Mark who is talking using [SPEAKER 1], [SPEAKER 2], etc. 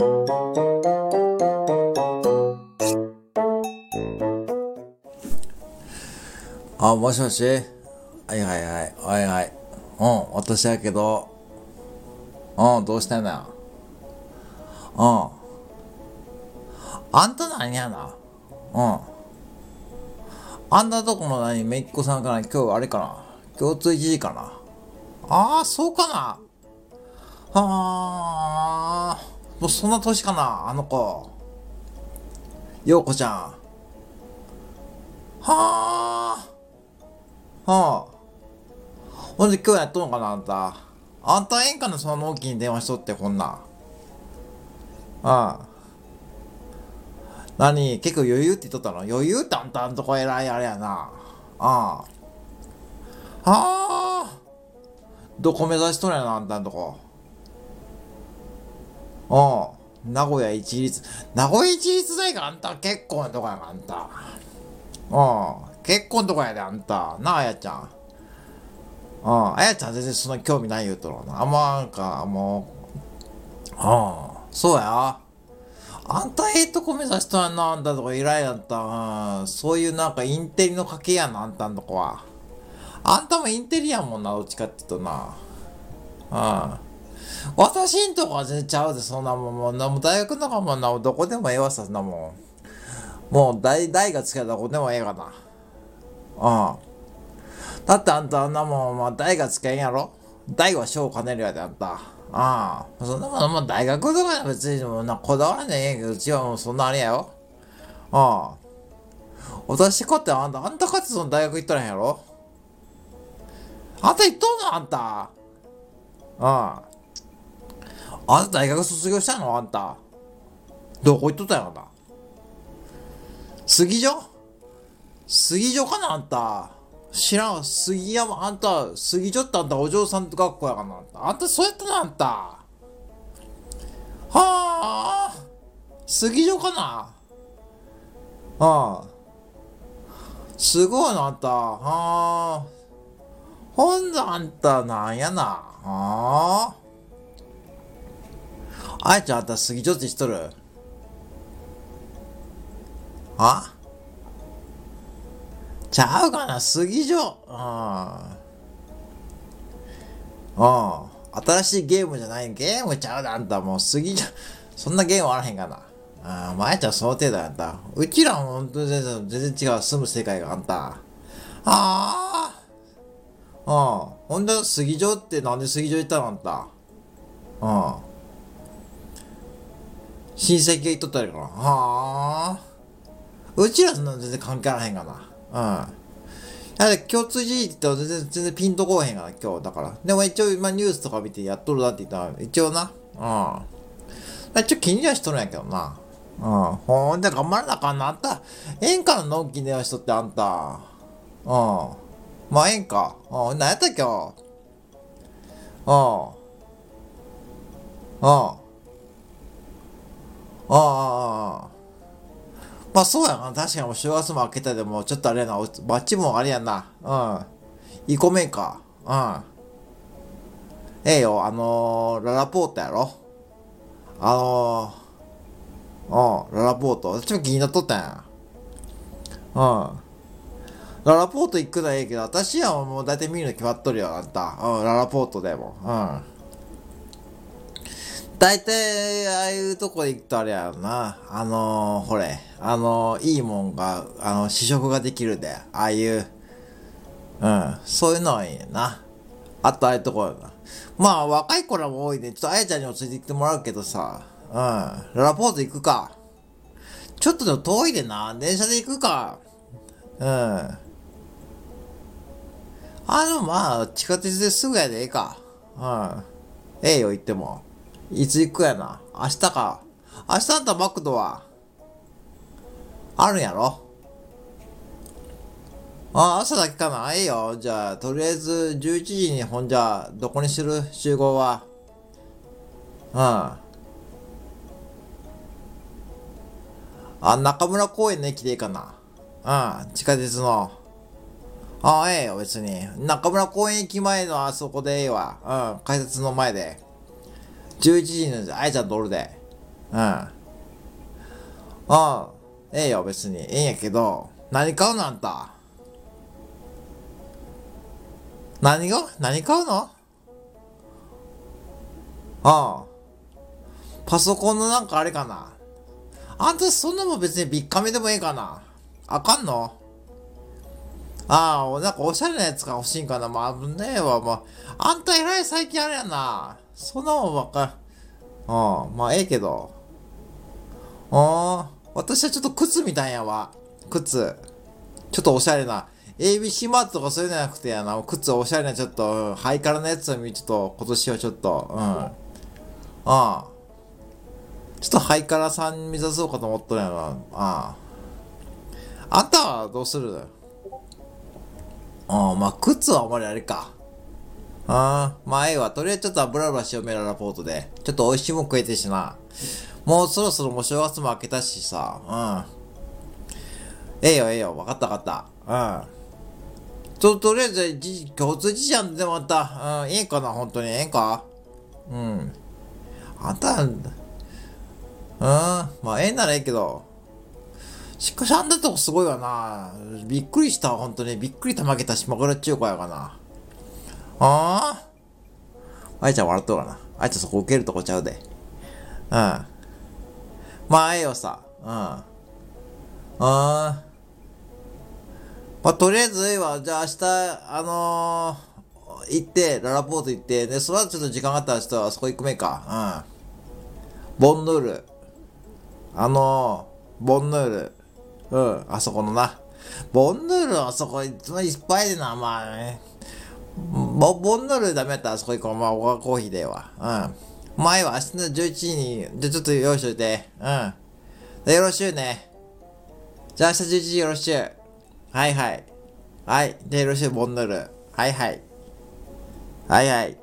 [SPEAKER 1] あ、もしもし？はいはいはい。はいはい。うん、私やけど。うん、どうしてんのよ。うん。あんた何やな？うん。あんたとこの何、めっ子さんかな？今日あれかな？共通一時かな？ああ、そうかな？はあ、もうそんな年かなあの子。ようこちゃん。はあ。はあ。ほんで今日やっとんのかなあんた。あんたええんかなその納期に電話しとってこんな。ああ。何結構余裕って言っとったの？余裕ってあんたんとこ偉いあれやな。ああ。はあ。どこ目指しとるやなあんたんとこ。うん。名古屋一律。名古屋一律大かあんた結婚のとこやかあんた。うん。結婚とかやであんた。なあ、あやちゃん。うん。あやちゃん全然そんな興味ない言うとるな。あんまなんか、もう。うん。そうや。あんたええとこ目指しとんな、あんたとこ偉いやった。うん。そういうなんかインテリの家系やな、あんたんとこは。あんたもインテリやもんな、どっちかって言うとな。うん。私んとこは全然ちゃうで、そんなもん。もうなも大学の中もな、どこでもええわさ、そんなもん。もう大、大がつけたらどこでもええかな。うん。だってあんたあんなもん、まあ、大がつけんやろ大は小を兼ねるやであんた。ああ。そんなもん、まあ、大学とか別にもうな、こだわらねえけど、うちはもうそんなあれやよ。ああ。私かってあんた、あんたかってその大学行ったらへんやろあんた行っとんのあんた。ああ。あんた大学卒業したの？あんた。どこ行っとったんやろな？杉女杉女かなあんた？知らん。杉山、あんた、杉女ってあんたお嬢さんと学校やかなあんた。あんたそうやったなあんた。はあ。杉女かな？ああ。すごいなあんた。はあ。ほんであんたなんやな？はあ。あやちゃんあんた杉女って知っとるあ？ちゃうかな杉女うん。うん。新しいゲームじゃないゲームちゃうであんたもう杉女、そんなゲームあらへんかな。ああ、まやちゃんその程度やあんた。うちらも本当に全然全然違う。住む世界があんた。ああ。うん。ほんで、杉女ってなんで杉女行ったのあんた。うん。親戚が言っとったらいいかな。はあ。うちらそんな全然関係あらへんかな。うん。だって共通事実って全然、全然ピンとこうへんかな、今日。だから。でも一応、今ニュースとか見てやっとるなって言ったら、一応な。うん。一応気にはしとるんやけどな。うん。ほんで頑張らなあかんな。あんた、演歌の納期電話しとってあんた。うん。まあ演歌。うん。何やったっけうん。うん。ああ。まあそうやな。確かにもう正月も明けたでもちょっとあれやな。街もあれやな。うん。いいこめんか。うん。ええよ、あのー、ララポートやろあのー、うん、ララポート。ちょっと気になっとったんや。うん。ララポート行くのはええけど、私はもう大体見るの決まっとるよ、あんた。うん、ララポートでも。うん。大体、ああいうとこ行くとあれやろな。あのー、ほれ、あのー、いいもんが、あの、試食ができるで。ああいう、うん、そういうのはいいな。あとああいうところな。まあ、若い子らも多いで、ちょっとあやちゃんにもついてきてもらうけどさ、うん、ラポート行くか。ちょっとでも遠いでな。電車で行くか。うん。あ、でもまあ、地下鉄ですぐやでええか。うん。ええよ、行っても。いつ行くやな。明日か。明日あんたマクドは、あるんやろ？あ、朝だけかな。ええよ。じゃあ、とりあえず11時にほんじゃ、どこにする集合は。うん。あ、中村公園の駅でいいかな。うん。地下鉄の。ああ、ええよ、別に。中村公園駅前のあそこでええわ。うん。改札の前で。11時のあやちゃんとおるで。うん。ああ、ええよ、別に。ええんやけど、何買うのあんた？何が？何買うの？ああ。パソコンのなんかあれかな？あんたそんなもん別にビッカメでもええかな？あかんの？ああ、なんかおしゃれなやつが欲しいんかな？まあ、危ねえわ。まあ、あんた偉い最近あれやな。そんなもんばっかうん、まあええけど。ああ、私はちょっと靴みたいやわ。靴。ちょっとおしゃれな。ABC マートとかそういうのじゃなくてやな。靴おしゃれなちょっと、うん、ハイカラなやつを見ちょっと、今年はちょっと、うん。ああ。ちょっとハイカラさん目指そうかと思っとるやろ。ああ。あんたはどうする？ああ、まあ、靴はあんまりあれか。ああ、まあ、ええわ。とりあえずちょっと油々しようメララポートで。ちょっと美味しいもん食えてしな。もうそろそろもう正月も明けたしさ。うん。ええよ、ええよ。わかったわかった。うん。と、とりあえず、じ、共通じゃんでまた。うん、ええかな本当に。ええか？うん。あんた、うん。まあ、ええならええけど。しかしあんなとこすごいわな。びっくりした本当に。びっくりたまげた島倉中華やかな。あああいちゃん笑っとるかな。あいちゃんそこ受けるとこちゃうで。うん。まあ、ええよさ。うん。ああ。まあ、とりあえずええわ。じゃあ明日、あのー、行って、ララポート行って、で、その後ちょっと時間があったらちょっとあそこ行くめか。うん。ボンヌール。あのー、ボンヌール。うん、あそこのな。ボンヌールあそこいつもいっぱいでな、まあね。ボボンドルダメだったらあそこ行こう。まあ、オガコーヒーでは。うん。前は明日の11時に、じゃちょっと用意しといて。うん。でよろしゅうね。じゃあ明日11時よろしゅう。はいはい。はい。でよろしゅう、ボンドル。はいはい。はいはい。